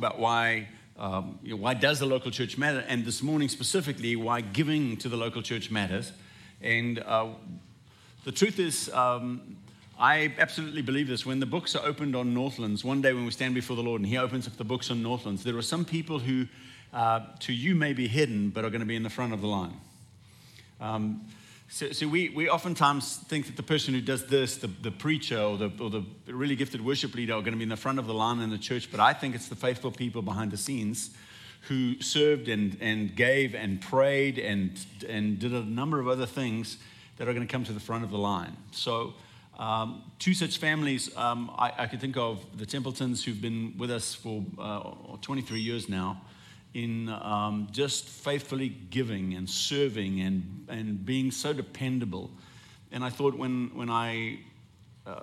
about why, um, you know, why does the local church matter, and this morning specifically, why giving to the local church matters. And uh, the truth is, um, I absolutely believe this. When the books are opened on Northlands, one day when we stand before the Lord and He opens up the books on Northlands, there are some people who, uh, to you, may be hidden, but are going to be in the front of the line. Um, so, so, we, we oftentimes think that the person who does this, the, the preacher or the, or the really gifted worship leader, are going to be in the front of the line in the church, but I think it's the faithful people behind the scenes who served and, and gave and prayed and, and did a number of other things that are going to come to the front of the line. So, um, two such families um, I, I think of the Templetons, who've been with us for uh, 23 years now in um, just faithfully giving and serving and, and being so dependable. And I thought when, when I,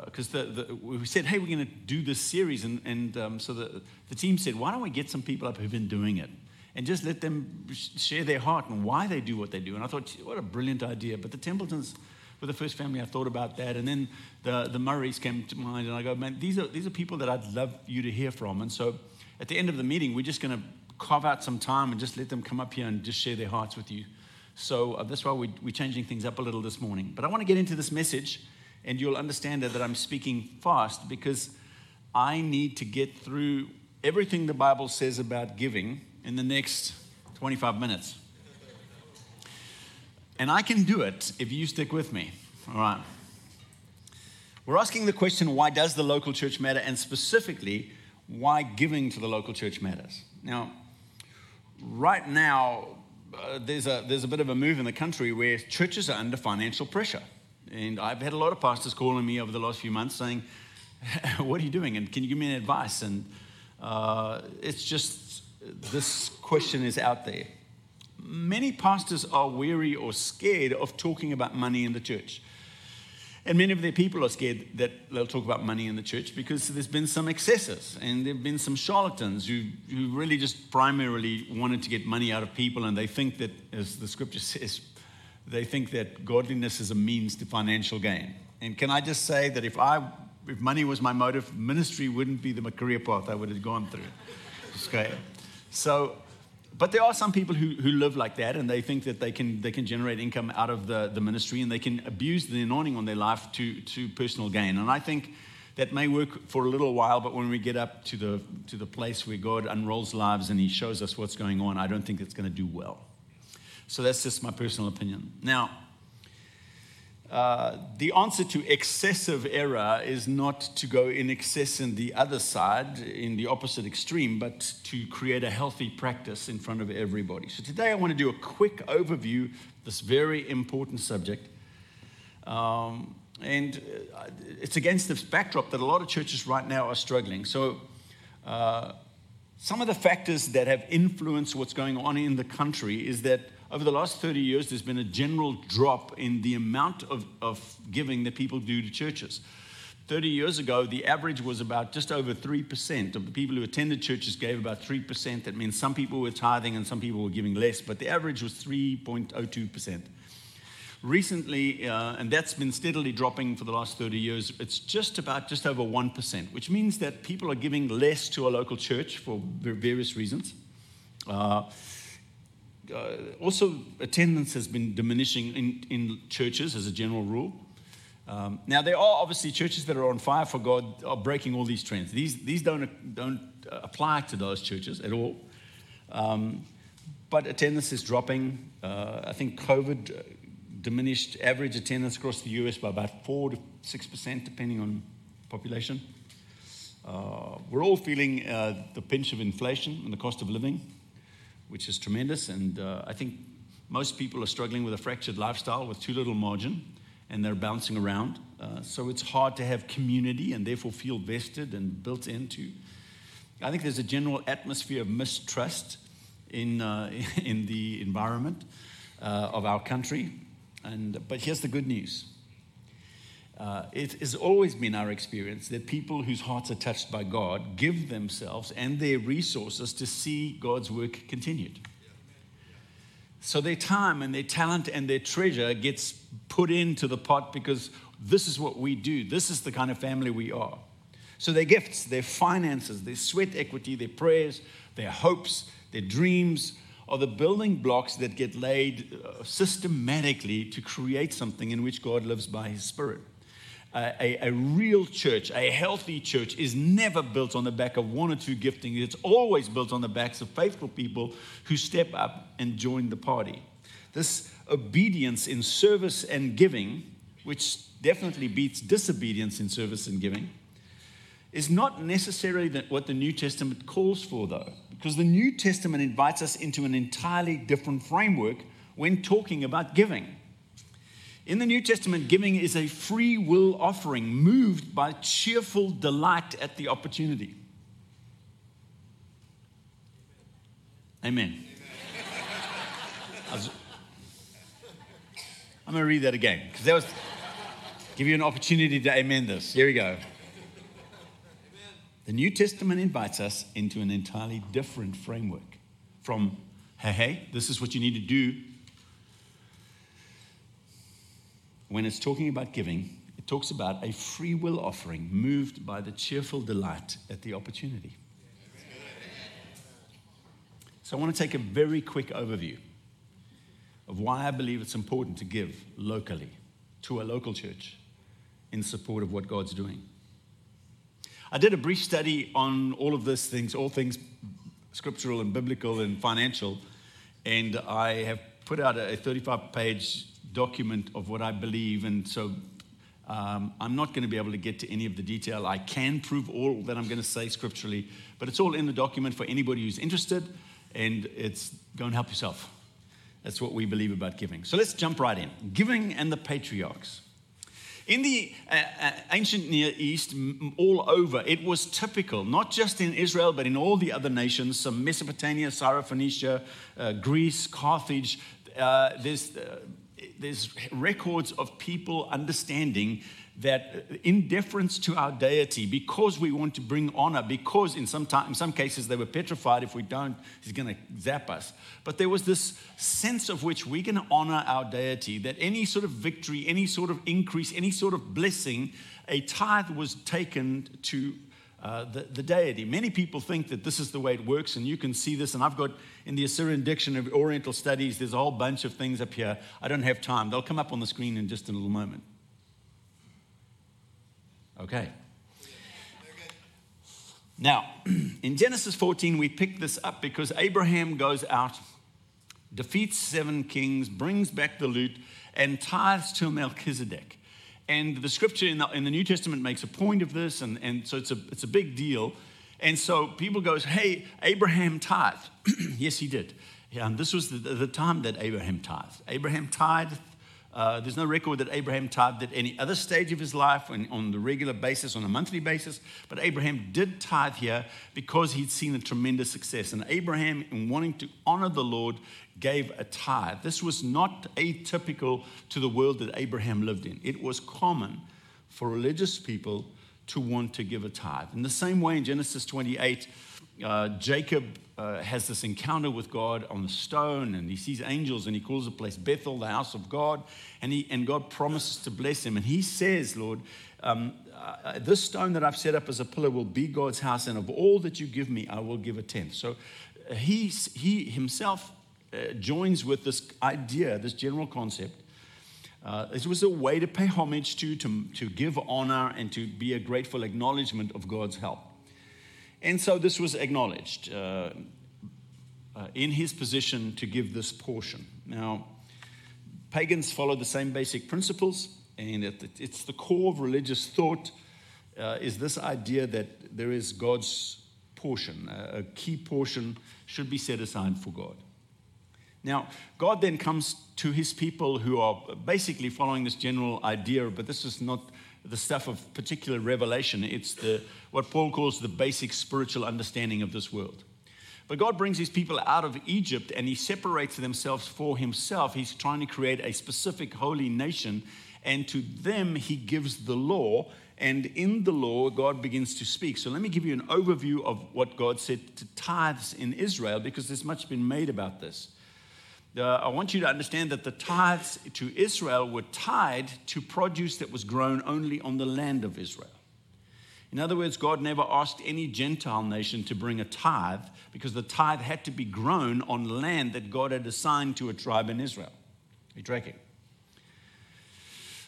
because uh, we said, hey, we're going to do this series. And, and um, so the, the team said, why don't we get some people up who've been doing it? And just let them share their heart and why they do what they do. And I thought, what a brilliant idea. But the Templetons were the first family I thought about that. And then the, the Murrays came to mind. And I go, man, these are, these are people that I'd love you to hear from. And so at the end of the meeting, we're just going to carve out some time and just let them come up here and just share their hearts with you. So uh, that's why we, we're changing things up a little this morning. But I want to get into this message, and you'll understand that, that I'm speaking fast because I need to get through everything the Bible says about giving in the next 25 minutes. And I can do it if you stick with me. All right. We're asking the question why does the local church matter? And specifically, why giving to the local church matters. Now, right now, uh, there's, a, there's a bit of a move in the country where churches are under financial pressure. And I've had a lot of pastors calling me over the last few months saying, What are you doing? And can you give me advice? And uh, it's just this question is out there. Many pastors are weary or scared of talking about money in the church. And many of their people are scared that they'll talk about money in the church because there's been some excesses and there have been some charlatans who, who really just primarily wanted to get money out of people. And they think that, as the scripture says, they think that godliness is a means to financial gain. And can I just say that if, I, if money was my motive, ministry wouldn't be the career path I would have gone through. Okay. So but there are some people who, who live like that and they think that they can, they can generate income out of the, the ministry and they can abuse the anointing on their life to, to personal gain. And I think that may work for a little while, but when we get up to the, to the place where God unrolls lives and He shows us what's going on, I don't think it's going to do well. So that's just my personal opinion. Now, uh, the answer to excessive error is not to go in excess in the other side, in the opposite extreme, but to create a healthy practice in front of everybody. So today I want to do a quick overview this very important subject. Um, and uh, it's against this backdrop that a lot of churches right now are struggling. So, uh, some of the factors that have influenced what's going on in the country is that over the last 30 years, there's been a general drop in the amount of, of giving that people do to churches. 30 years ago, the average was about just over 3% of the people who attended churches gave about 3%. That means some people were tithing and some people were giving less, but the average was 3.02%. Recently, uh, and that's been steadily dropping for the last 30 years, it's just about just over 1%, which means that people are giving less to a local church for various reasons. Uh, uh, also, attendance has been diminishing in, in churches as a general rule. Um, now, there are obviously churches that are on fire for God are breaking all these trends. These, these don't, don't apply to those churches at all. Um, but attendance is dropping. Uh, I think COVID diminished average attendance across the US by about 4 to 6%, depending on population. Uh, we're all feeling uh, the pinch of inflation and the cost of living which is tremendous. And uh, I think most people are struggling with a fractured lifestyle with too little margin and they're bouncing around. Uh, so it's hard to have community and therefore feel vested and built into. I think there's a general atmosphere of mistrust in, uh, in the environment uh, of our country. And, but here's the good news uh, it has always been our experience that people whose hearts are touched by God give themselves and their resources to see God's work continued. So their time and their talent and their treasure gets put into the pot because this is what we do. This is the kind of family we are. So their gifts, their finances, their sweat equity, their prayers, their hopes, their dreams are the building blocks that get laid uh, systematically to create something in which God lives by his Spirit. Uh, a, a, real church, a healthy church, is never built on the back of one or two giftings. It's always built on the backs of faithful people who step up and join the party. This obedience in service and giving, which definitely beats disobedience in service and giving, is not necessarily what the New Testament calls for, though, because the New Testament invites us into an entirely different framework when talking about giving. In the New Testament, giving is a free will offering moved by cheerful delight at the opportunity. Amen. I'm going to read that again because that was give you an opportunity to amen this. Here we go. The New Testament invites us into an entirely different framework from, hey, hey, this is what you need to do. When it's talking about giving, it talks about a free will offering moved by the cheerful delight at the opportunity. So I want to take a very quick overview of why I believe it's important to give locally to a local church in support of what God's doing. I did a brief study on all of these things, all things scriptural and biblical and financial, and I have put out a 35 page document of what I believe. And so um, I'm not going to be able to get to any of the detail. I can prove all that I'm going to say scripturally, but it's all in the document for anybody who's interested, and it's go and help yourself. That's what we believe about giving. So let's jump right in. Giving and the patriarchs. In the uh, uh, ancient Near East, all over, it was typical, not just in Israel, but in all the other nations, some Mesopotamia, Syrophoenicia, uh, Greece, Carthage. Uh, there's, uh, there's records of people understanding that uh, in deference to our deity, because we want to bring honor, because in some, time, in some cases they were petrified, if we don't, he's going to zap us. But there was this sense of which we're going to honor our deity, that any sort of victory, any sort of increase, any sort of blessing, a tithe was taken to uh, the, the, deity. Many people think that this is the way it works, and you can see this. And I've got in the Assyrian Dictionary of Oriental Studies, there's a whole bunch of things up here. I don't have time, they'll come up on the screen in just a little moment. Okay. Now, in Genesis 14, we pick this up because Abraham goes out, defeats seven kings, brings back the loot, and tithes to Melchizedek. And the scripture in the, in the New Testament makes a point of this, and, and so it's a, it's a big deal. And so people goes, hey, Abraham tithed. yes, he did. Yeah, and this was the, the time that Abraham tithed. Abraham tithed uh, there's no record that Abraham tithed at any other stage of his life on, on the regular basis, on a monthly basis. But Abraham did tithe here because he'd seen a tremendous success. And Abraham, in wanting to honor the Lord, gave a tithe. This was not atypical to the world that Abraham lived in. It was common for religious people to want to give a tithe. In the same way, in Genesis 28, uh, Jacob uh, has this encounter with God on the stone, and he sees angels, and he calls the place Bethel, the house of God, and, he, and God promises to bless him. And he says, Lord, um, uh, this stone that I've set up as a pillar will be God's house, and of all that you give me, I will give a tenth. So uh, he, he himself uh, joins with this idea, this general concept. Uh, it was a way to pay homage to, to, to give honor, and to be a grateful acknowledgement of God's help. And so this was acknowledged uh, uh, in his position to give this portion. Now, pagans follow the same basic principles, and it's the core of religious thought uh, is this idea that there is God's portion, a key portion should be set aside for God. Now, God then comes to his people who are basically following this general idea, but this is not the stuff of particular revelation. It's the, what Paul calls the basic spiritual understanding of this world. But God brings his people out of Egypt and he separates themselves for himself. He's trying to create a specific holy nation, and to them he gives the law. And in the law, God begins to speak. So let me give you an overview of what God said to tithes in Israel because there's much been made about this uh, I want you to understand that the tithes to Israel were tied to produce that was grown only on the land of Israel. In other words, God never asked any Gentile nation to bring a tithe because the tithe had to be grown on land that God had assigned to a tribe in Israel. Are you tracking?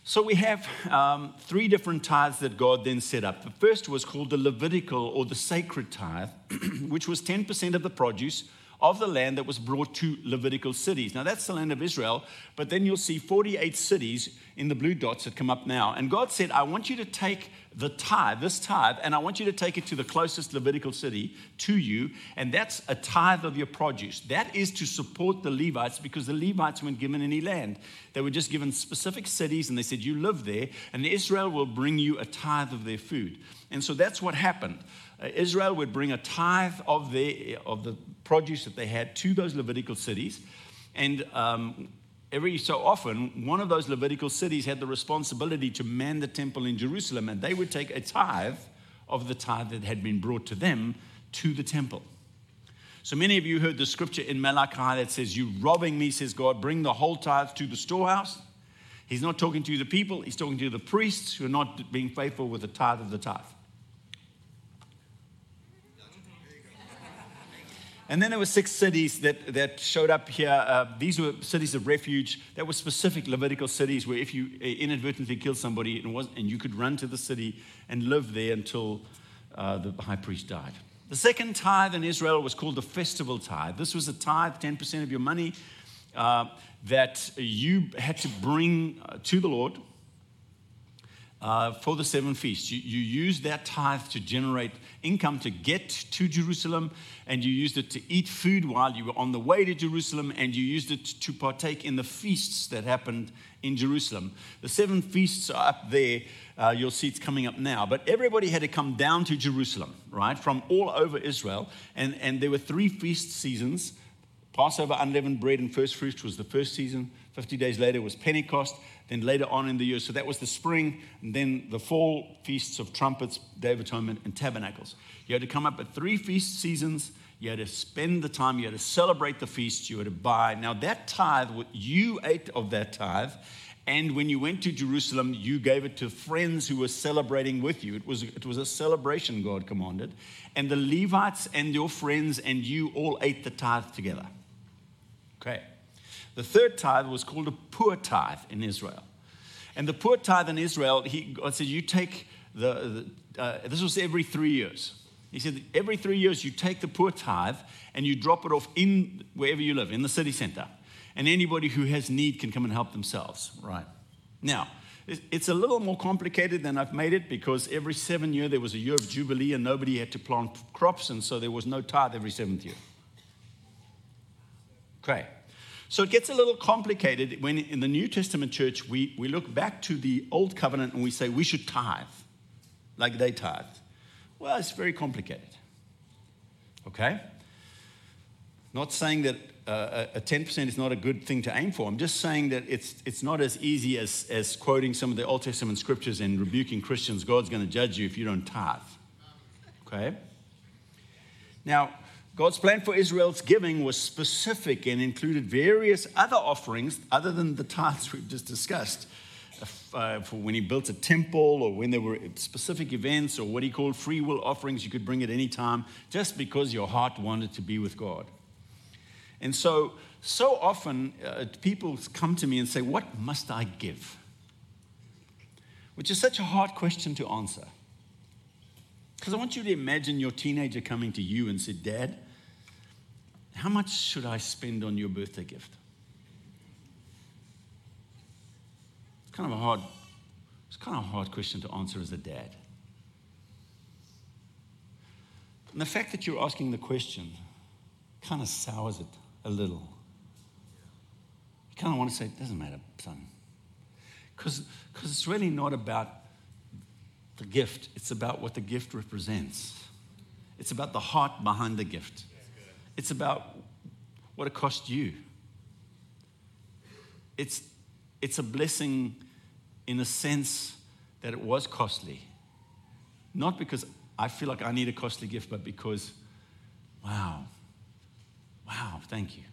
So we have um, three different tithes that God then set up. The first was called the Levitical or the sacred tithe, which was 10% of the produce of the land that was brought to Levitical cities. Now, that's the land of Israel, but then you'll see 48 cities in the blue dots that come up now. And God said, I want you to take the tithe, this tithe, and I want you to take it to the closest Levitical city to you, and that's a tithe of your produce. That is to support the Levites because the Levites weren't given any land. They were just given specific cities, and they said, You live there, and Israel will bring you a tithe of their food. And so that's what happened. Uh, Israel would bring a tithe of, their, of the produce that they had to those Levitical cities. And um, every so often, one of those Levitical cities had the responsibility to man the temple in Jerusalem, and they would take a tithe of the tithe that had been brought to them to the temple. So many of you heard the scripture in Malachi that says, You robbing me, says God, bring the whole tithe to the storehouse. He's not talking to the people, he's talking to the priests who are not being faithful with the tithe of the tithe. And then there were six cities that, that showed up here. Uh, these were cities of refuge. That were specific Levitical cities where if you inadvertently killed somebody and, was, and you could run to the city and live there until uh, the high priest died. The second tithe in Israel was called the festival tithe. This was a tithe, 10% of your money, uh, that you had to bring uh, to the Lord uh, for the seven feasts. You, you used that tithe to generate income to get to Jerusalem, and you used it to eat food while you were on the way to Jerusalem, and you used it to partake in the feasts that happened in Jerusalem. The seven feasts are up there. Uh, you'll see it's coming up now. But everybody had to come down to Jerusalem, right, from all over Israel. And, and there were three feast seasons Passover, unleavened bread, and first fruits was the first season. 50 days later was Pentecost then later on in the year. So that was the spring, and then the fall feasts of trumpets, Day of Atonement, and tabernacles. You had to come up at three feast seasons. You had to spend the time, you had to celebrate the feasts, you had to buy. Now, that tithe, what you ate of that tithe, and when you went to Jerusalem, you gave it to friends who were celebrating with you. It was, it was a celebration God commanded. And the Levites and your friends and you all ate the tithe together. Okay. The third tithe was called a poor tithe in Israel. And the poor tithe in Israel, he, God said, you take the, the uh, this was every three years. He said, every three years you take the poor tithe and you drop it off in wherever you live, in the city center. And anybody who has need can come and help themselves, right? Now, it's a little more complicated than I've made it because every seven year there was a year of Jubilee and nobody had to plant crops, and so there was no tithe every seventh year. Okay. So it gets a little complicated when in the New Testament church we, we look back to the Old Covenant and we say we should tithe, like they tithe. Well, it's very complicated. Okay? Not saying that uh, a 10% is not a good thing to aim for. I'm just saying that it's, it's not as easy as, as quoting some of the Old Testament scriptures and rebuking Christians. God's going to judge you if you don't tithe. Okay? Now, God's plan for Israel's giving was specific and included various other offerings other than the tithes we've just discussed. Uh, for when he built a temple or when there were specific events or what he called free will offerings you could bring at any time just because your heart wanted to be with God. And so, so often uh, people come to me and say, What must I give? Which is such a hard question to answer. Because I want you to imagine your teenager coming to you and said, Dad, how much should I spend on your birthday gift? It's kind of a hard, it's kind of a hard question to answer as a dad. And the fact that you're asking the question kind of sours it a little. You kind of want to say, it doesn't matter, son. Because it's really not about the gift, it's about what the gift represents. It's about the heart behind the gift. It's about what it cost you. It's, it's a blessing in a sense that it was costly. Not because I feel like I need a costly gift, but because, wow, wow, thank you.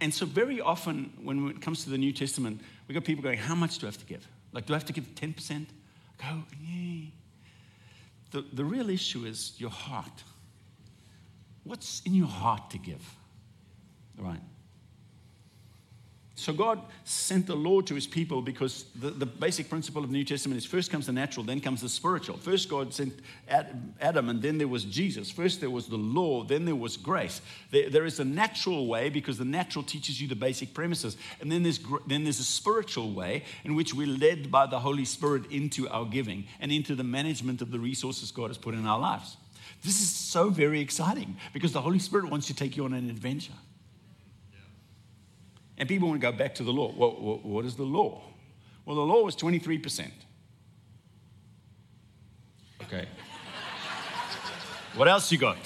And so, very often when it comes to the New Testament, we got people going, How much do I have to give? Like, do I have to give 10%? I go, the, the real issue is your heart. What's in your heart to give? Right? So God sent the law to his people because the, the basic principle of the New Testament is first comes the natural, then comes the spiritual. First, God sent Adam, and then there was Jesus. First, there was the law, then there was grace. There, there is a natural way because the natural teaches you the basic premises. And then there's, then there's a spiritual way in which we're led by the Holy Spirit into our giving and into the management of the resources God has put in our lives. This is so very exciting because the Holy Spirit wants to take you on an adventure. And people want to go back to the law. What is the law? Well, the law was 23%. Okay. what else you got?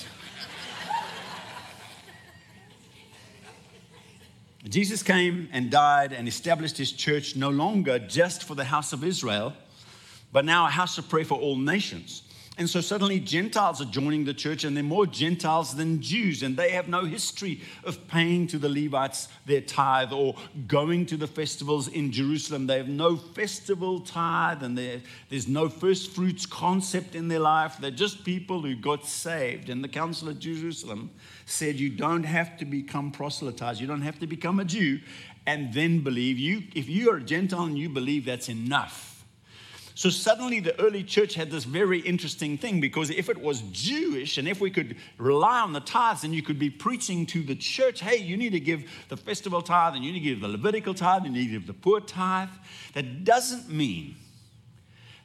Jesus came and died and established his church no longer just for the house of Israel, but now a house of prayer for all nations. And so suddenly Gentiles are joining the church, and they're more Gentiles than Jews, and they have no history of paying to the Levites their tithe or going to the festivals in Jerusalem. They have no festival tithe, and there's no first fruits concept in their life. They're just people who got saved. And the Council of Jerusalem said, You don't have to become proselytized, you don't have to become a Jew and then believe. You, if you are a Gentile and you believe, that's enough so suddenly the early church had this very interesting thing because if it was Jewish and if we could rely on the tithes, then you could be preaching to the church, hey, you need to give the festival tithe and you need to give the Levitical tithe and you need to give the poor tithe. That doesn't mean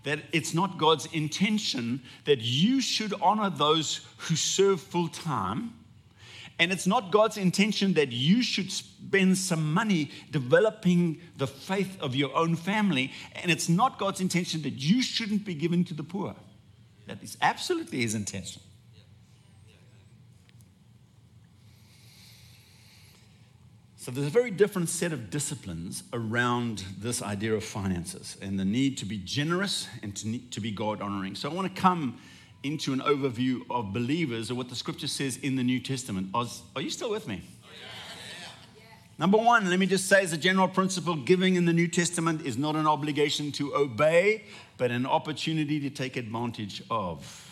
that it's not God's intention that you should honor those who serve full time and it's not God's intention that you should spend some money developing the faith of your own family. And it's not God's intention that you shouldn't be given to the poor. That is absolutely His intention. So there's a very different set of disciplines around this idea of finances and the need to be generous and to, to be God honoring. So I want to come into an overview of believers or what the scripture says in the New Testament. Are you still with me? Number one, let me just say as a general principle giving in the New Testament is not an obligation to obey, but an opportunity to take advantage of.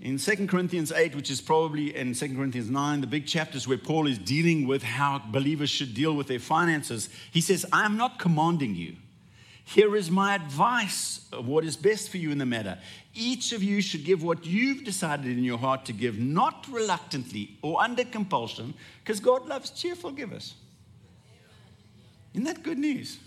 In 2 Corinthians 8, which is probably in 2 Corinthians 9, the big chapters where Paul is dealing with how believers should deal with their finances, he says, I am not commanding you. Here is my advice of what is best for you in the matter. Each of you should give what you've decided in your heart to give, not reluctantly or under compulsion, because God loves cheerful givers. Isn't that good news?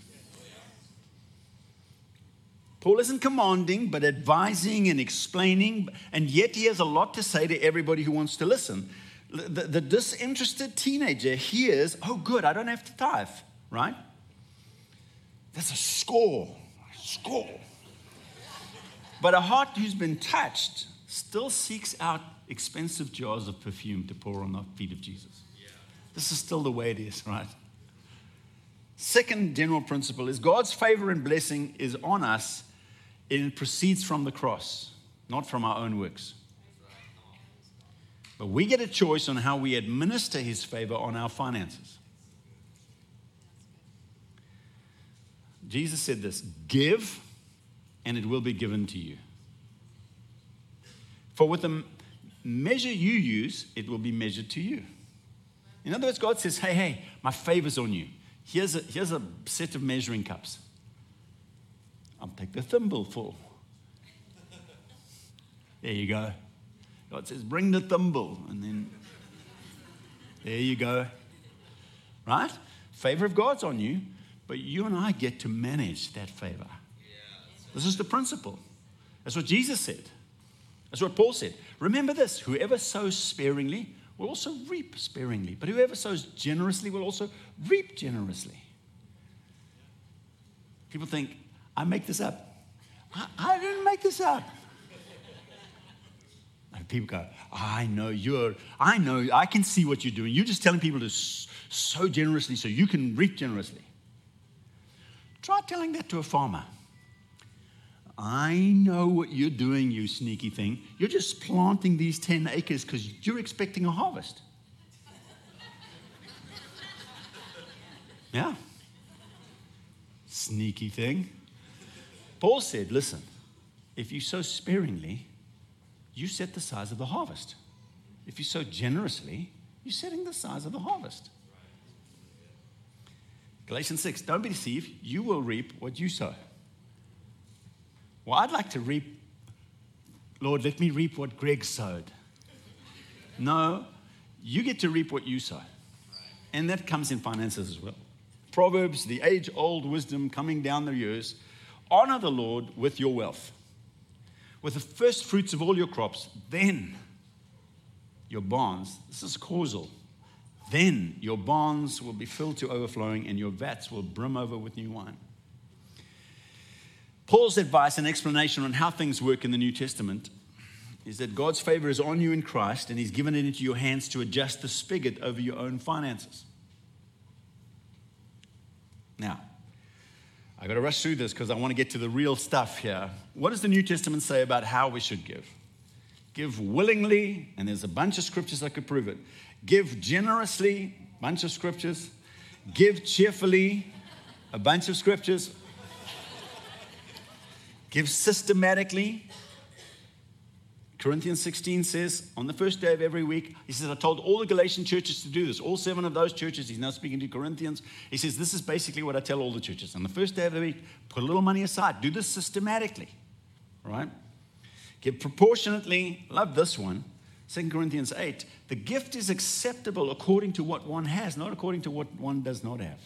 Paul isn't commanding, but advising and explaining, and yet he has a lot to say to everybody who wants to listen. The, the disinterested teenager hears, oh, good, I don't have to tithe, right? That's a score. Score. But a heart who's been touched still seeks out expensive jars of perfume to pour on the feet of Jesus. This is still the way it is, right? Second general principle is God's favor and blessing is on us, and it proceeds from the cross, not from our own works. But we get a choice on how we administer his favor on our finances. Jesus said this give, and it will be given to you. For with the measure you use, it will be measured to you. In other words, God says, hey, hey, my favor's on you. Here's a, here's a set of measuring cups. I'll take the thimble full. There you go. God says, bring the thimble. And then there you go. Right? Favor of God's on you. But you and I get to manage that favor. This is the principle. That's what Jesus said. That's what Paul said. Remember this whoever sows sparingly will also reap sparingly, but whoever sows generously will also reap generously. People think, I make this up. I, I didn't make this up. And people go, I know you're, I know, I can see what you're doing. You're just telling people to sow generously so you can reap generously. Try telling that to a farmer. I know what you're doing, you sneaky thing. You're just planting these 10 acres because you're expecting a harvest. Yeah. Sneaky thing. Paul said, listen, if you sow sparingly, you set the size of the harvest. If you sow generously, you're setting the size of the harvest. Galatians 6 Don't be deceived, you will reap what you sow. Well, I'd like to reap, Lord, let me reap what Greg sowed. No, you get to reap what you sow. And that comes in finances as well. Proverbs, the age old wisdom coming down the years honor the Lord with your wealth, with the first fruits of all your crops, then your bonds. this is causal, then your barns will be filled to overflowing and your vats will brim over with new wine. Paul's advice and explanation on how things work in the New Testament is that God's favor is on you in Christ and He's given it into your hands to adjust the spigot over your own finances. Now, I got to rush through this because I want to get to the real stuff here. What does the New Testament say about how we should give? Give willingly, and there's a bunch of scriptures that could prove it. Give generously, bunch of scriptures. Give cheerfully, a bunch of scriptures. Give systematically. Corinthians 16 says, on the first day of every week, he says, I told all the Galatian churches to do this. All seven of those churches, he's now speaking to Corinthians. He says, This is basically what I tell all the churches. On the first day of the week, put a little money aside. Do this systematically, right? Give proportionately. Love this one. 2 Corinthians 8. The gift is acceptable according to what one has, not according to what one does not have.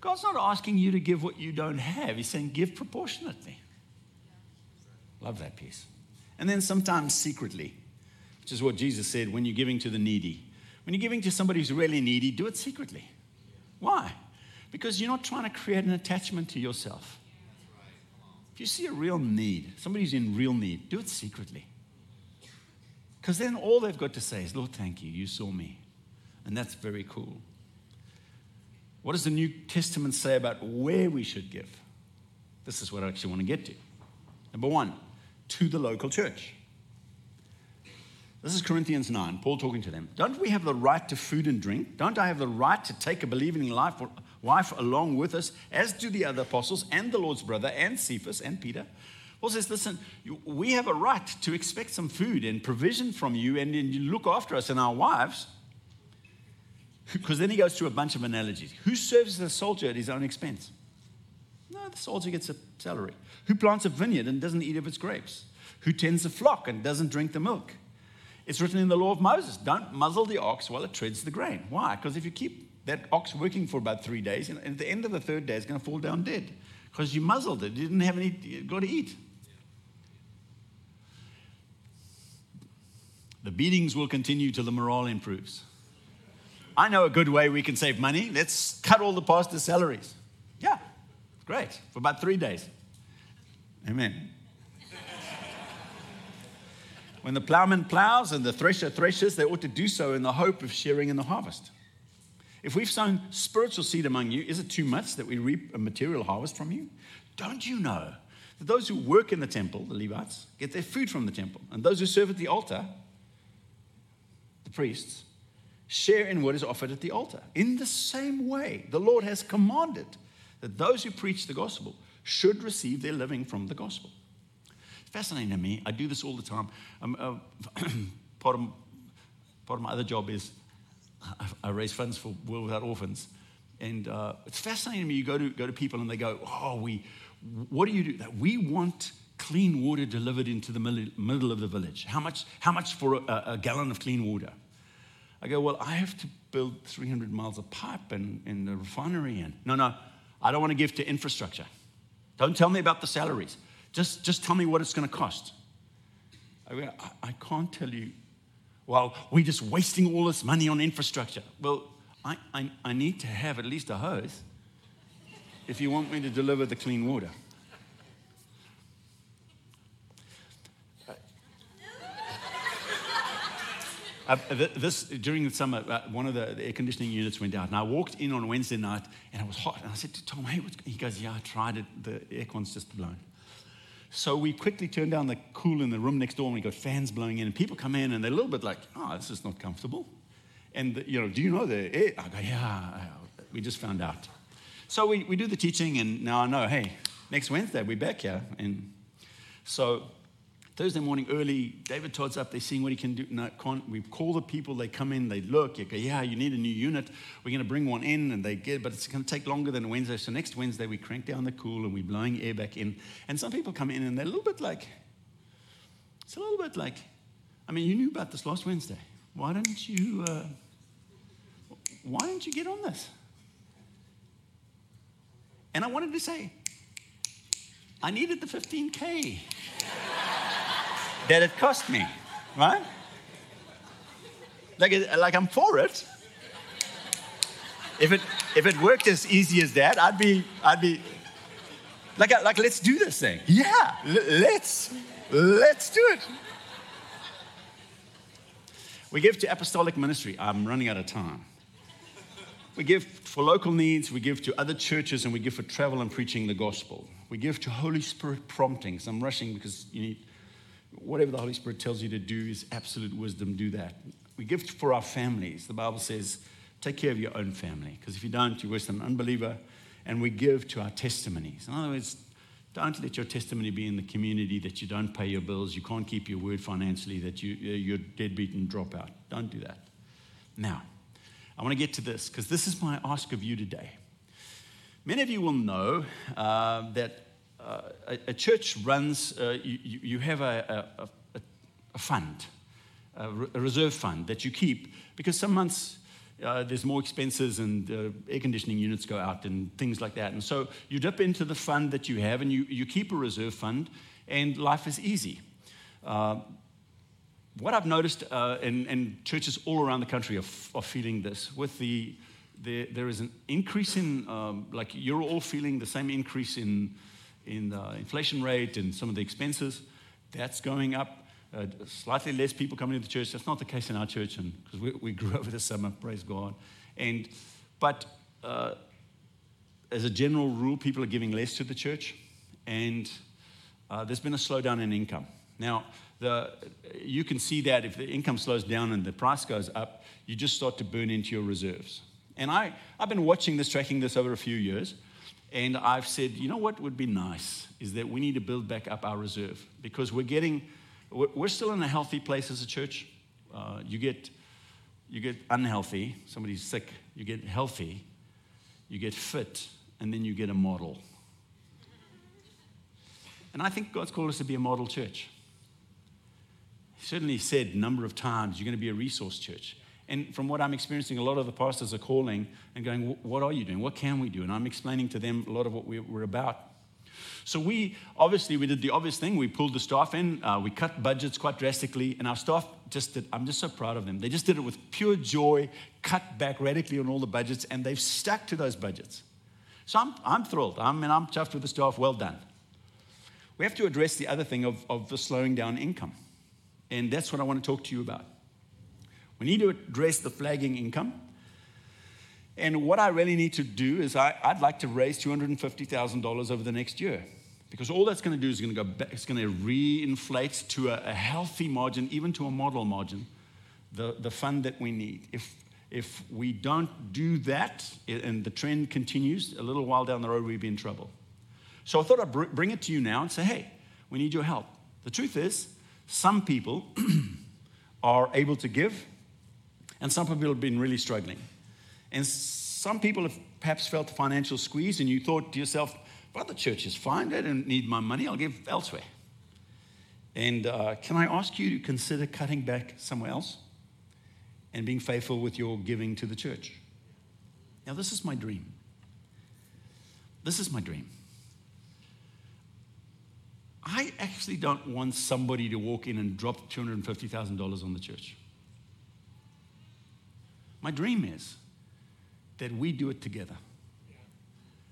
God's not asking you to give what you don't have. He's saying give proportionately. Love that piece. And then sometimes secretly, which is what Jesus said when you're giving to the needy. When you're giving to somebody who's really needy, do it secretly. Why? Because you're not trying to create an attachment to yourself. If you see a real need, somebody's in real need, do it secretly. Because then all they've got to say is, Lord, thank you, you saw me. And that's very cool. What does the New Testament say about where we should give? This is what I actually want to get to. Number one, to the local church. This is Corinthians 9, Paul talking to them. Don't we have the right to food and drink? Don't I have the right to take a believing life, wife along with us, as do the other apostles and the Lord's brother and Cephas and Peter? Paul says, Listen, we have a right to expect some food and provision from you, and then you look after us and our wives. Because then he goes through a bunch of analogies. Who serves the soldier at his own expense? No, the soldier gets a salary. Who plants a vineyard and doesn't eat of its grapes? Who tends a flock and doesn't drink the milk? It's written in the law of Moses don't muzzle the ox while it treads the grain. Why? Because if you keep that ox working for about three days, and at the end of the third day, it's going to fall down dead because you muzzled it. You didn't have any, You got to eat. The beatings will continue till the morale improves. I know a good way we can save money. Let's cut all the pastor's salaries. Yeah, great. For about three days. Amen. when the plowman plows and the thresher threshes, they ought to do so in the hope of sharing in the harvest. If we've sown spiritual seed among you, is it too much that we reap a material harvest from you? Don't you know that those who work in the temple, the Levites, get their food from the temple, and those who serve at the altar, the priests, share in what is offered at the altar? In the same way, the Lord has commanded that those who preach the gospel should receive their living from the gospel. Fascinating to me. I do this all the time. Um, uh, part, of, part of my other job is I, I raise funds for World Without Orphans. And uh, it's fascinating to me. You go to, go to people and they go, Oh, we, what do you do? That we want clean water delivered into the middle of the village. How much, how much for a, a gallon of clean water? I go, Well, I have to build 300 miles of pipe and, and a refinery. And no, no, I don't want to give to infrastructure. Don't tell me about the salaries. Just, just tell me what it's going to cost. I, go, I, I can't tell you well, we're just wasting all this money on infrastructure. Well, I, I, I need to have at least a hose if you want me to deliver the clean water. Uh, this during the summer, uh, one of the, the, air conditioning units went out, and I walked in on Wednesday night, and it was hot. And I said to Tom, "Hey," he goes, "Yeah, I tried it. The aircon's just blown." So we quickly turned down the cool in the room next door and we got fans blowing in. And people come in and they're a little bit like, oh, this is not comfortable. And, you know, do you know the air? I go, yeah, we just found out. So we, we do the teaching and now I know, hey, next Wednesday we're back here. And So Thursday morning early, David Todd's up, they're seeing what he can do. No, can't. We call the people, they come in, they look, you go, yeah, you need a new unit. We're going to bring one in, and they get, but it's going to take longer than Wednesday. So next Wednesday, we crank down the cool and we're blowing air back in. And some people come in and they're a little bit like, it's a little bit like, I mean, you knew about this last Wednesday. Why didn't you, uh, why didn't you get on this? And I wanted to say, I needed the 15K that it cost me, right? Like, like I'm for it. If it, if it worked as easy as that, I'd be, I'd be like, like let's do this thing. Yeah, let's, let's do it. We give to apostolic ministry. I'm running out of time. We give for local needs, we give to other churches, and we give for travel and preaching the gospel. We give to Holy Spirit promptings. I'm rushing because you need whatever the Holy Spirit tells you to do is absolute wisdom. Do that. We give for our families. The Bible says, take care of your own family, because if you don't, you're worse than an unbeliever. And we give to our testimonies. In other words, don't let your testimony be in the community that you don't pay your bills, you can't keep your word financially, that you, you're deadbeat and drop out. Don't do that. Now, I want to get to this because this is my ask of you today. Many of you will know uh, that uh, a, a, church runs, uh, you, you, have a, a, a fund, a, reserve fund that you keep because some months uh, there's more expenses and uh, air conditioning units go out and things like that. And so you dip into the fund that you have and you, you keep a reserve fund, and life is easy. Uh, what I've noticed, and, and, churches all around the country are, are feeling this, with the, the, there is an increase in, um, like you're all feeling the same increase in, in the inflation rate and some of the expenses. That's going up. Uh, slightly less people coming to the church. That's not the case in our church, because we, we, grew over the summer, praise God. And but uh, as a general rule, people are giving less to the church, and uh, there's been a slowdown in income. Now, the, you can see that if the income slows down and the price goes up, you just start to burn into your reserves. And I, I've been watching this, tracking this over a few years, and I've said, you know what would be nice is that we need to build back up our reserve because we're getting we're still in a healthy place as a church. Uh, you get you get unhealthy, somebody's sick, you get healthy, you get fit, and then you get a model. And I think God's called us to be a model church. He certainly said a number of times, you're going to be a resource church. And from what I'm experiencing, a lot of the pastors are calling and going, What are you doing? What can we do? And I'm explaining to them a lot of what we're about. So we obviously we did the obvious thing. We pulled the staff in. Uh, we cut budgets quite drastically, and our staff just did. I'm just so proud of them. They just did it with pure joy, cut back radically on all the budgets, and they've stuck to those budgets. So I'm, I'm thrilled. I mean, I'm chuffed with the staff. Well done. We have to address the other thing of, of the slowing down income, and that's what I want to talk to you about. We need to address the flagging income. And what I really need to do is I, would like to raise $250,000 over the next year. Because all that's going to do is going to go back, it's going to reinflate to a, a, healthy margin, even to a model margin, the, the fund that we need. If, if we don't do that and the trend continues, a little while down the road, we'd be in trouble. So I thought I'd br- bring it to you now and say, hey, we need your help. The truth is, some people are able to give, and some people have been really struggling. And some people have perhaps felt a financial squeeze, and you thought to yourself, well, the church is fine. They don't need my money. I'll give elsewhere. And uh, can I ask you to consider cutting back somewhere else and being faithful with your giving to the church? Now, this is my dream. This is my dream. I actually don't want somebody to walk in and drop $250,000 on the church. My dream is that we do it together.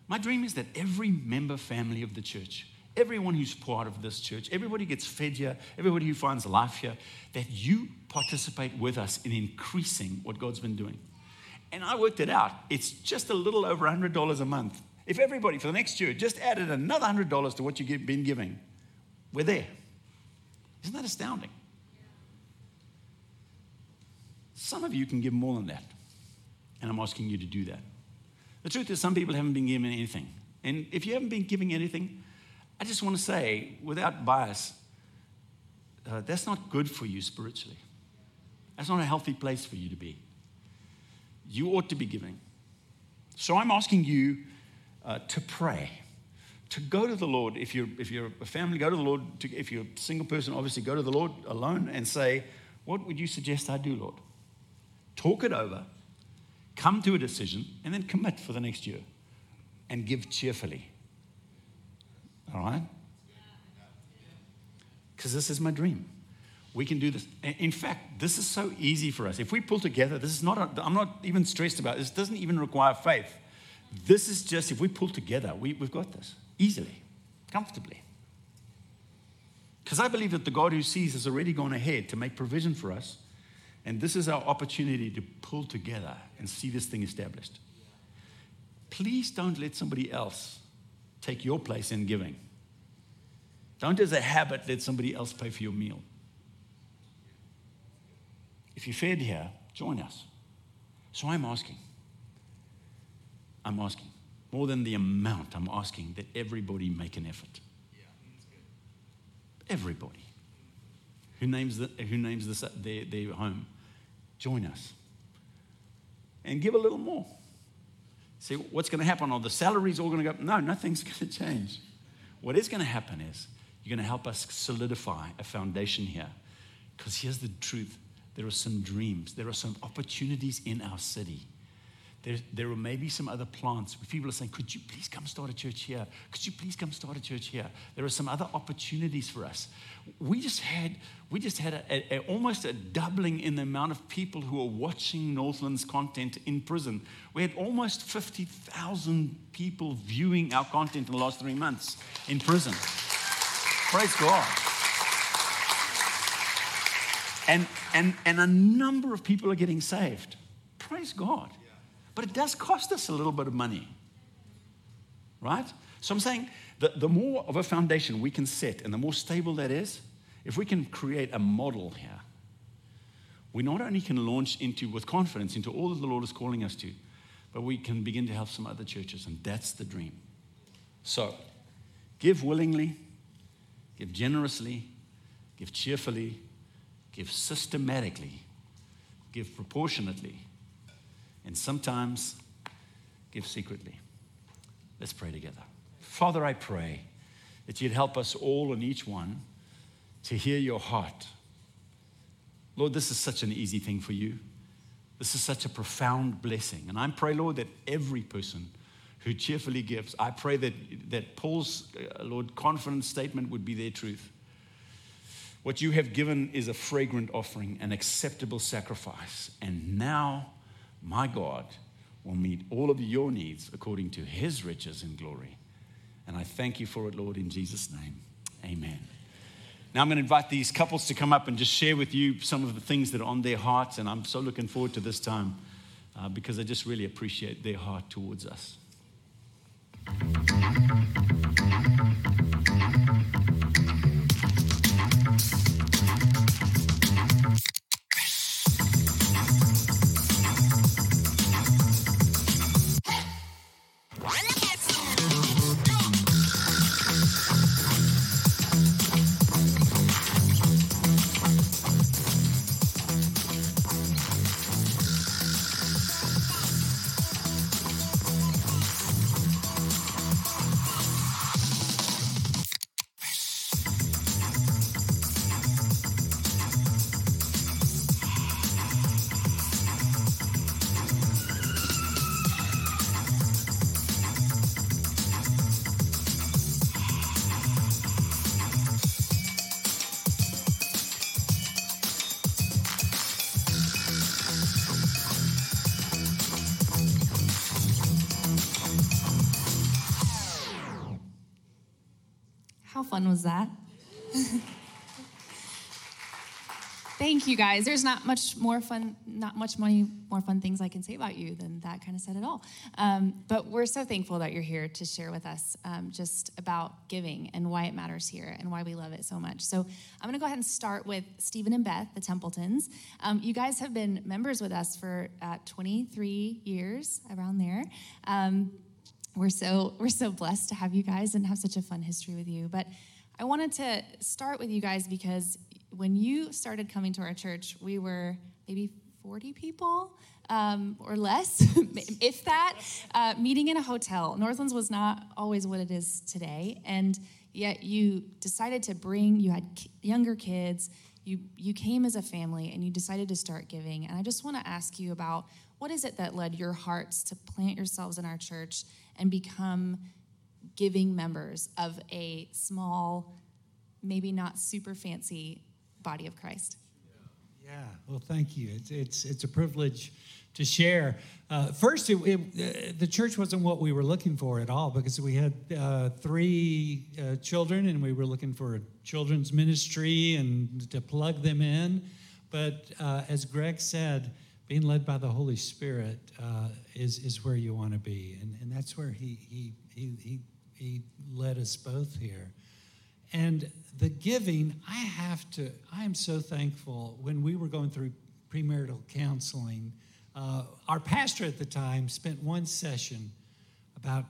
My dream is that every member family of the church, everyone who's part of this church, everybody gets fed here, everybody who finds life here, that you participate with us in increasing what God's been doing. And I worked it out. It's just a little over $100 a month. If everybody for the next year just added another $100 to what you've been giving, we're there. Isn't that astounding? Some of you can give more than that. And I'm asking you to do that. The truth is, some people haven't been given anything. And if you haven't been giving anything, I just want to say, without bias, uh, that's not good for you spiritually. That's not a healthy place for you to be. You ought to be giving. So I'm asking you uh, to pray, to go to the Lord. If you're, if you're a family, go to the Lord. To, if you're a single person, obviously go to the Lord alone and say, What would you suggest I do, Lord? Talk it over, come to a decision, and then commit for the next year and give cheerfully. All right? Because this is my dream. We can do this. In fact, this is so easy for us. If we pull together, this is not, i am not even stressed about this. doesn't even require faith. This is just, if we pull together, we, we've got this easily, comfortably. Because I believe that the God who sees has already gone ahead to make provision for us. And this is our opportunity to pull together and see this thing established. Please don't let somebody else take your place in giving. Don't, as a habit, let somebody else pay for your meal. If you're fed here, join us. So I'm asking. I'm asking. More than the amount, I'm asking that everybody make an effort. Everybody who names, the, who names this, their, their home, join us. And give a little more. See, what's going to happen? Are the salaries all going to go? No, nothing's going to change. What is going to happen is you're going to help us solidify a foundation here. Because here's the truth there are some dreams, there are some opportunities in our city. There, are maybe some other plants people are saying, Could you please come start a church here? Could you please come start a church here? There are some other opportunities for us. We just had, we just had a, a, a, almost a doubling in the amount of people who are watching Northland's content in prison. We had almost 50,000 people viewing our content in the last three months in prison. Praise God. And, and, and a number of people are getting saved. Praise God. But it does cost us a little bit of money. Right? So I'm saying that the more of a foundation we can set and the more stable that is, if we can create a model here, we not only can launch into, with confidence, into all that the Lord is calling us to, but we can begin to help some other churches. And that's the dream. So, give willingly, give generously, give cheerfully, give systematically, give proportionately, and sometimes give secretly. Let's pray together. Father, I pray that you'd help us all and each one to hear your heart. Lord, this is such an easy thing for you. This is such a profound blessing. And I pray, Lord, that every person who cheerfully gives, I pray that, that Paul's, uh, Lord, confident statement would be their truth. What you have given is a fragrant offering, an acceptable sacrifice. And now, my God will meet all of your needs according to his riches and glory. And I thank you for it, Lord, in Jesus' name. Amen. Now I'm going to invite these couples to come up and just share with you some of the things that are on their hearts. And I'm so looking forward to this time uh, because I just really appreciate their heart towards us. Guys. There's not much more fun, not much money, more fun things I can say about you than that kind of said at all. Um, but we're so thankful that you're here to share with us um, just about giving and why it matters here and why we love it so much. So I'm going to go ahead and start with Stephen and Beth, the Templetons. Um, you guys have been members with us for uh, 23 years, around there. Um, we're so we're so blessed to have you guys and have such a fun history with you. But I wanted to start with you guys because when you started coming to our church, we were maybe 40 people um, or less, if that, uh, meeting in a hotel. Northlands was not always what it is today, and yet you decided to bring. You had younger kids. You you came as a family, and you decided to start giving. And I just want to ask you about what is it that led your hearts to plant yourselves in our church and become giving members of a small, maybe not super fancy body of Christ? Yeah, well, thank you. It's, it's, it's a privilege to share. Uh, first, it, it, the church wasn't what we were looking for at all because we had uh, three uh, children and we were looking for a children's ministry and to plug them in. But uh, as Greg said, being led by the Holy Spirit uh, is, is where you want to be. And, and that's where he, he, he, he, he led us both here. And the giving, I have to, I am so thankful when we were going through premarital counseling. Uh, our pastor at the time spent one session about,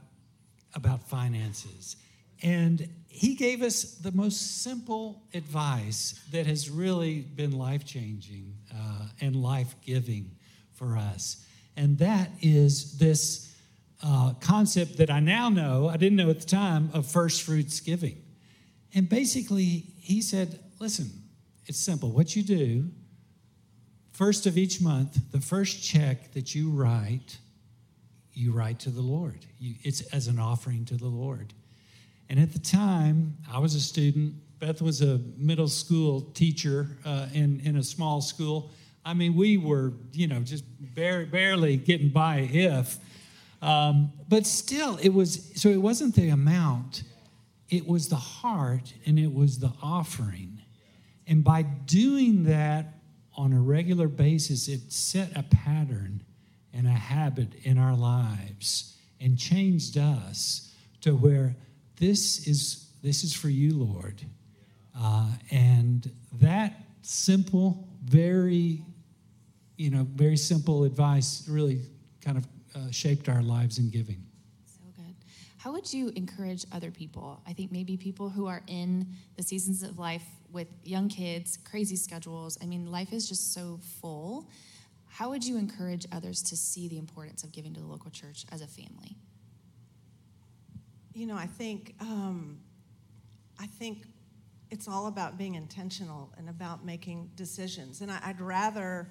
about finances. And he gave us the most simple advice that has really been life changing uh, and life giving for us. And that is this uh, concept that I now know, I didn't know at the time, of first fruits giving. And basically, he said, listen, it's simple. What you do, first of each month, the first check that you write, you write to the Lord. You, it's as an offering to the Lord. And at the time, I was a student. Beth was a middle school teacher uh, in, in a small school. I mean, we were, you know, just bare, barely getting by if. Um, but still, it was, so it wasn't the amount, it was the heart and it was the offering. And by doing that on a regular basis, it set a pattern and a habit in our lives and changed us to where this is this is for you, Lord. Uh, and that simple, very, you know, very simple advice really kind of uh, shaped our lives in giving. How would you encourage other people? I think maybe people who are in the seasons of life with young kids, crazy schedules. I mean, life is just so full. How would you encourage others to see the importance of giving to the local church as a family? you know, I think um, I think it's all about being intentional and about making decisions. And I, would rather,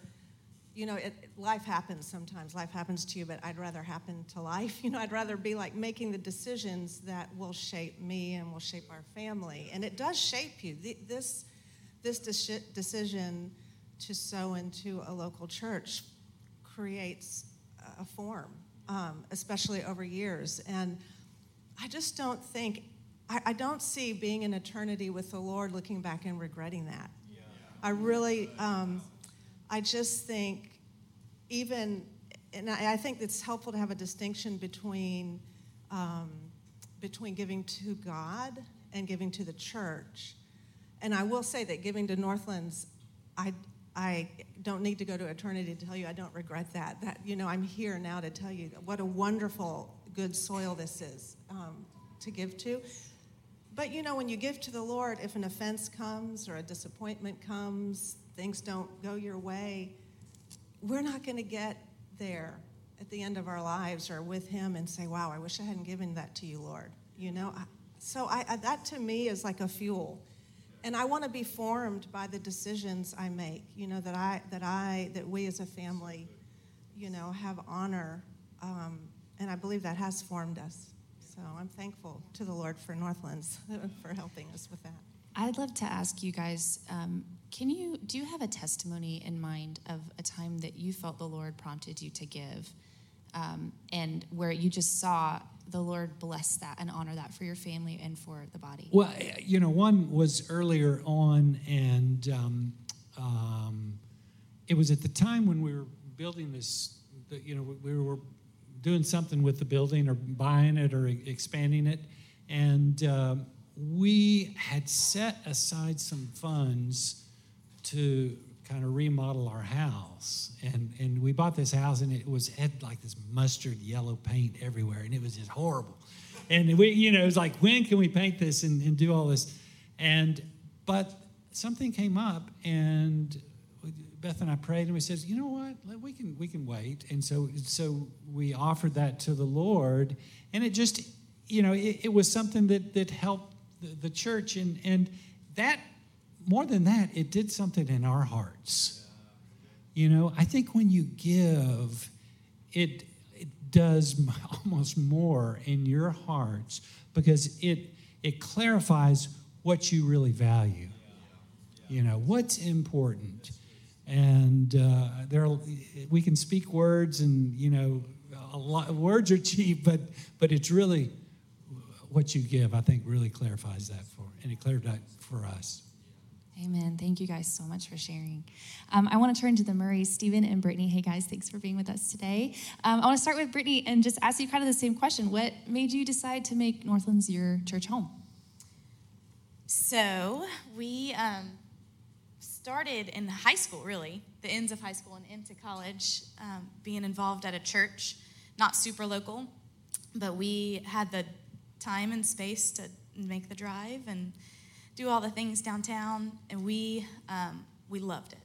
you know, it, life happens sometimes. Life happens to you, but I'd rather happen to life. You know, I'd rather be like making the decisions that will shape me and will shape our family. And it does shape you. This this decision to sow into a local church creates a form, um, especially over years. And I just don't think, I, I, don't see being in eternity with the Lord looking back and regretting that. Yeah. I really, um, I just think even, and I, I, think it's helpful to have a distinction between, um, between giving to God and giving to the church. And I will say that giving to Northlands, I, I don't need to go to eternity to tell you I don't regret that. That you know, I'm here now to tell you what a wonderful good soil this is um, to give to. But you know, when you give to the Lord, if an offense comes or a disappointment comes, things don't go your way, we're not going to get there at the end of our lives or with Him and say, "Wow, I wish I hadn't given that to you, Lord." You know, so I, I, that to me is like a fuel, and I want to be formed by the decisions I make. You know, that I that I that we as a family, you know, have honor um, and I believe that has formed us. So I'm thankful to the Lord for Northlands for helping us with that. I'd love to ask you guys um, can you do you have a testimony in mind of a time that you felt the Lord prompted you to give um, and where you just saw the Lord bless that and honor that for your family and for the body? Well, you know, one was earlier on, and um, um it was at the time when we were building this, you know, we were doing something with the building or buying it or expanding it. And uh, we had set aside some funds to kind of remodel our house. And, and we bought this house and it was had like this mustard yellow paint everywhere and it was just horrible. And we, you know, it was like, when can we paint this and, and do all this? And, but something came up and Beth and I prayed and we said, you know what, we can, we can wait. And so, so we offered that to the Lord and it just, you know, it, it was something that, that helped the, the church. And, and that more than that, it did something in our hearts. You know, I think when you give, it, it does almost more in your hearts because it, it clarifies what you really value. You know, what's important. And uh, there, are, we can speak words, and you know, a lot words are cheap, but but it's really what you give. I think really clarifies that for, and it clarified for us. Amen. Thank you guys so much for sharing. Um, I want to turn to the Murrays, Stephen and Brittany. Hey guys, thanks for being with us today. Um, I want to start with Brittany and just ask you kind of the same question. What made you decide to make Northlands your church home? So we um, started in high school, really, the ends of high school and into college, um, being involved at a church, not super local, but we had the time and space to make the drive and do all the things downtown, and we um, we loved it.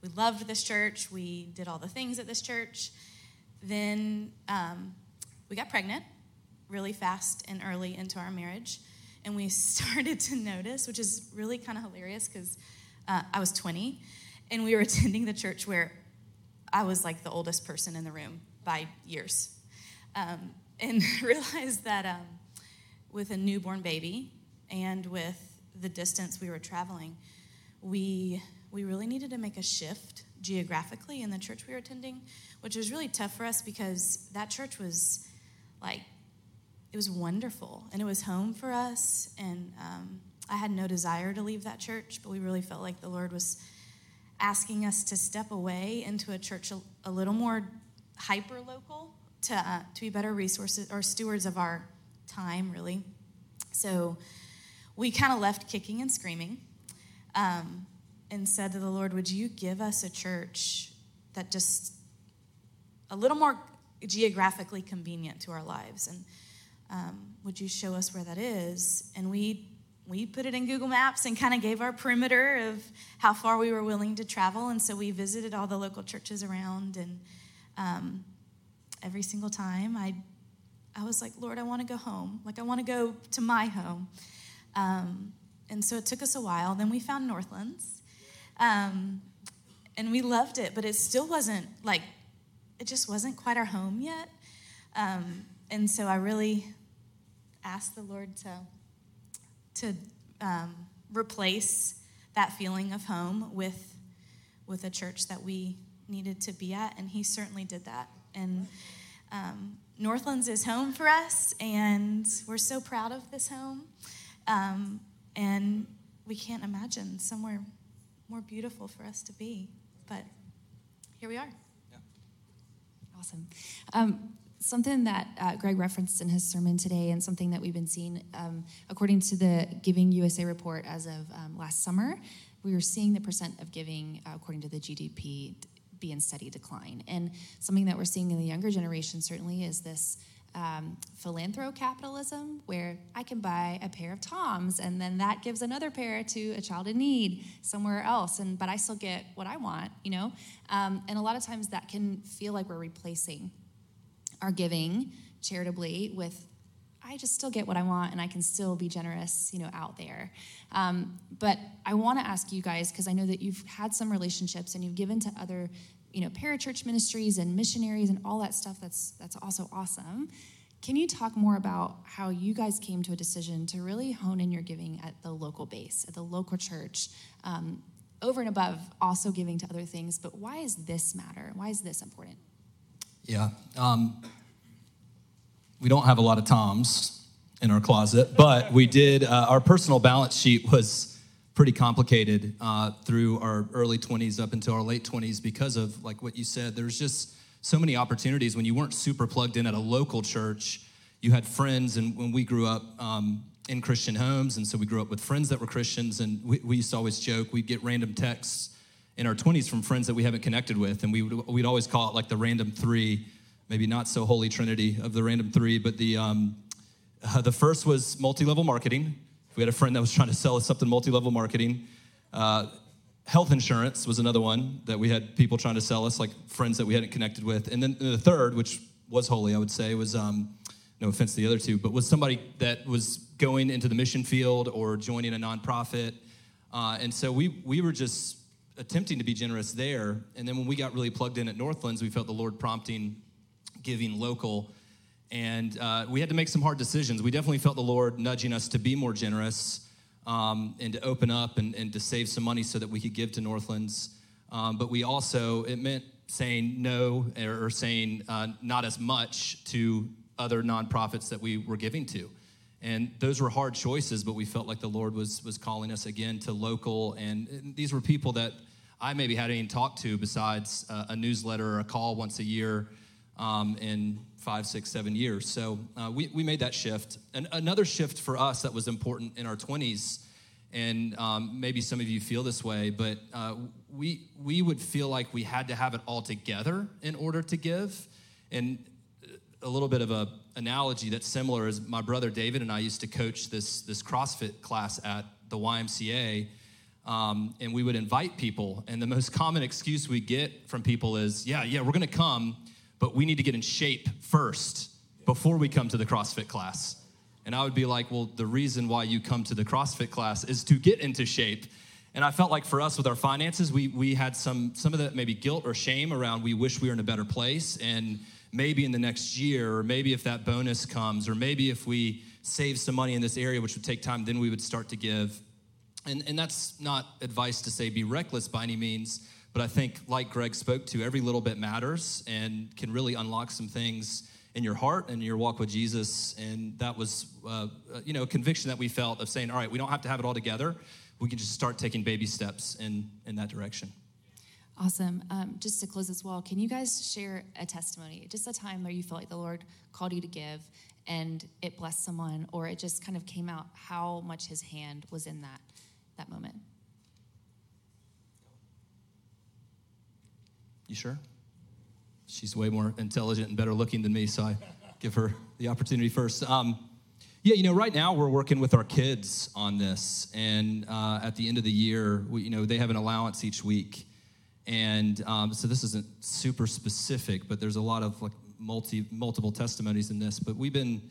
We loved this church. We did all the things at this church. Then um, we got pregnant really fast and early into our marriage, and we started to notice, which is really kind of hilarious because uh, I was 20, and we were attending the church where I was like the oldest person in the room by years, um, and realized that um, with a newborn baby and with the distance we were traveling, we we really needed to make a shift geographically in the church we were attending, which was really tough for us because that church was like it was wonderful and it was home for us. And um, i had no desire to leave that church but we really felt like the lord was asking us to step away into a church a, a little more hyper local to, uh, to be better resources or stewards of our time really. So we kind of left kicking and screaming um, and said to the Lord, Would you give us a church that just a little more geographically convenient to our lives? And um, would you show us where that is? And we we put it in Google Maps and kind of gave our perimeter of how far we were willing to travel. And so we visited all the local churches around. And um, every single time, I, I was like, Lord, I want to go home. Like, I want to go to my home. Um, and so it took us a while. Then we found Northlands. Um, and we loved it, but it still wasn't like, it just wasn't quite our home yet. Um, and so I really asked the Lord to, to um, replace that feeling of home with, with a church that we needed to be at. And He certainly did that. And um, Northlands is home for us, and we're so proud of this home. Um, and we can't imagine somewhere more beautiful for us to be. But here we are. Yeah. Awesome. Um, something that uh, Greg referenced in his sermon today, and something that we've been seeing, um, according to the Giving USA report as of um, last summer, we were seeing the percent of giving, uh, according to the GDP, be in steady decline. And something that we're seeing in the younger generation certainly is this um, philanthrocapitalism, where I can buy a pair of Toms and then that gives another pair to a child in need somewhere else, and but I still get what I want, you know. Um, and a lot of times that can feel like we're replacing our giving charitably with I just still get what I want and I can still be generous, you know, out there. Um, but I want to ask you guys because I know that you've had some relationships and you've given to other you know, parachurch ministries and missionaries and all that stuff that's that's also awesome. Can you talk more about how you guys came to a decision to really hone in your giving at the local base, at the local church, um, over and above also giving to other things? But why is this matter? Why is this important? Yeah. Um, we don't have a lot of Toms in our closet, but we did, uh, our personal balance sheet was pretty complicated uh, through our early 20s up until our late 20s because of like what you said there's just so many opportunities when you weren't super plugged in at a local church you had friends and when we grew up um, in christian homes and so we grew up with friends that were christians and we, we used to always joke we'd get random texts in our 20s from friends that we haven't connected with. And we would, we'd always call it like the random three, maybe not so holy trinity of the random three, but the, um, uh, the first was multi level marketing. We had a friend that was trying to sell us something multi level marketing. Uh, health insurance was another one that we had people trying to sell us, like friends that we hadn't connected with. And then the third, which was holy, I would say, was um, no offense to the other two, but was somebody that was going into the mission field or joining a nonprofit. Uh, and so we, we were just attempting to be generous there. And then when we got really plugged in at Northlands, we felt the Lord prompting giving local. And uh, we had to make some hard decisions. We definitely felt the Lord nudging us to be more generous um, and to open up and, and, to save some money so that we could give to Northlands. Um, but we also, it meant saying no or, saying uh, not as much to other nonprofits that we were giving to. And those were hard choices, but we felt like the Lord was, was calling us again to local. And, and these were people that I maybe hadn't even talked to besides uh, a newsletter or a call once a year um, in five, six, seven years. So uh, we, we made that shift. And another shift for us that was important in our 20s, and um, maybe some of you feel this way, but uh, we, we would feel like we had to have it all together in order to give. And a little bit of a analogy that's similar is my brother David and I used to coach this this CrossFit class at the YMCA, um, and we would invite people. And the most common excuse we get from people is, "Yeah, yeah, we're going to come, but we need to get in shape first before we come to the CrossFit class." And I would be like, "Well, the reason why you come to the CrossFit class is to get into shape." And I felt like for us with our finances, we we had some some of that maybe guilt or shame around we wish we were in a better place and maybe in the next year, or maybe if that bonus comes, or maybe if we save some money in this area, which would take time, then we would start to give. And, and that's not advice to say be reckless by any means, but I think, like Greg spoke to, every little bit matters and can really unlock some things in your heart and your walk with Jesus. And that was, uh, you know, a conviction that we felt of saying, all right, we don't have to have it all together. We can just start taking baby steps in, in that direction. Awesome. Um, just to close as well, can you guys share a testimony? Just a time where you felt like the Lord called you to give and it blessed someone, or it just kind of came out how much His hand was in that that moment. You sure? She's way more intelligent and better looking than me, so I give her the opportunity first. Um, yeah, you know, right now we're working with our kids on this, and uh, at the end of the year, we, you know, they have an allowance each week and um, so this isn't super specific, but there's a lot of like multi multiple testimonies in this. But we've been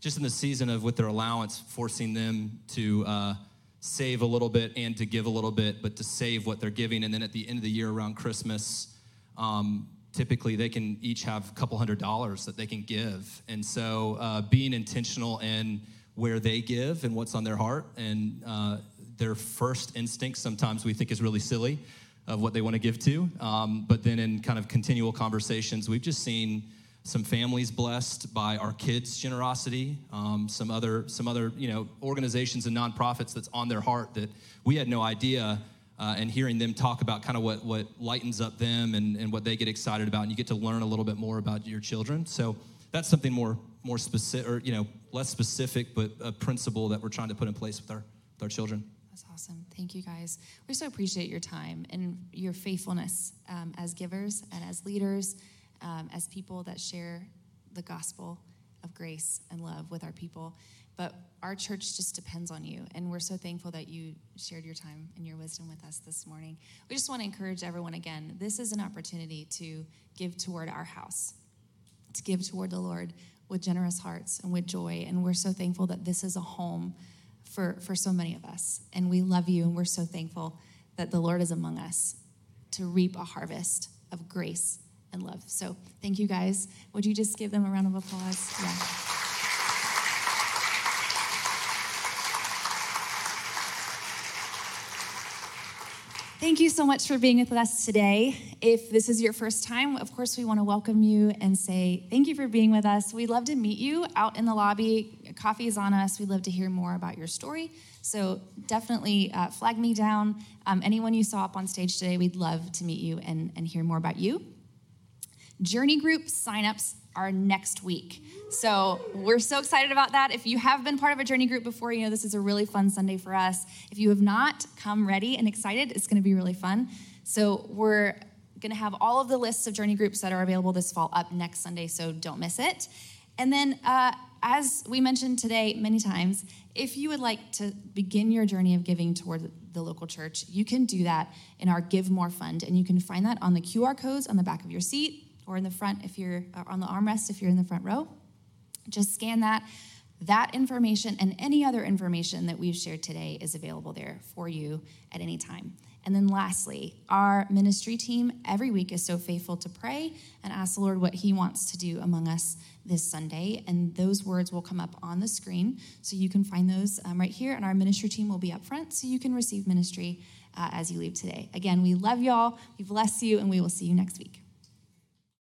just in the season of with their allowance, forcing them to uh, save a little bit and to give a little bit, but to save what they're giving. And then at the end of the year, around Christmas, um, typically they can each have a couple hundred dollars that they can give. And so uh, being intentional in where they give and what's on their heart and uh, their first instinct sometimes we think is really silly of what they want to give to. Um, but then in kind of continual conversations, we've just seen some families blessed by our kids' generosity, um, some other some other you know organizations and nonprofits that's on their heart that we had no idea. Uh, and hearing them talk about kind of what, what lightens up them and, and what they get excited about, and you get to learn a little bit more about your children. So that's something more more specific, or you know, less specific, but a principle that we're trying to put in place with our with our children. That's awesome. Thank you, guys. We so appreciate your time and your faithfulness um, as givers and as leaders, um, as people that share the gospel of grace and love with our people. But our church just depends on you, and we're so thankful that you shared your time and your wisdom with us this morning. We just want to encourage everyone again this is an opportunity to give toward our house, to give toward the Lord with generous hearts and with joy. And we're so thankful that this is a home for, for so many of us. And we love you, and we're so thankful that the Lord is among us to reap a harvest of grace and love. So thank you guys. Would you just give them a round of applause? Yeah. Thank you so much for being with us today. If this is your first time, of course, we want to welcome you and say thank you for being with us. We'd love to meet you out in the lobby. Coffee is on us. We'd love to hear more about your story. So definitely uh, flag me down. Um, anyone you saw up on stage today, we'd love to meet you and, and hear more about you. Journey group signups are next week. So we're so excited about that. If you have been part of a journey group before, you know this is a really fun Sunday for us. If you have not, come ready and excited. It's going to be really fun. So we're going to have all of the lists of journey groups that are available this fall up next Sunday, so don't miss it. And then, uh, as we mentioned today many times, if you would like to begin your journey of giving toward the local church, you can do that in our Give More Fund. And you can find that on the QR codes on the back of your seat or in the front if you're on the armrest if you're in the front row. Just scan that. That information and any other information that we've shared today is available there for you at any time. And then lastly, our ministry team every week is so faithful to pray and ask the Lord what He wants to do among us this Sunday. And those words will come up on the screen. So you can find those um, right here. And our ministry team will be up front so you can receive ministry uh, as you leave today. Again, we love y'all. We bless you, and we will see you next week.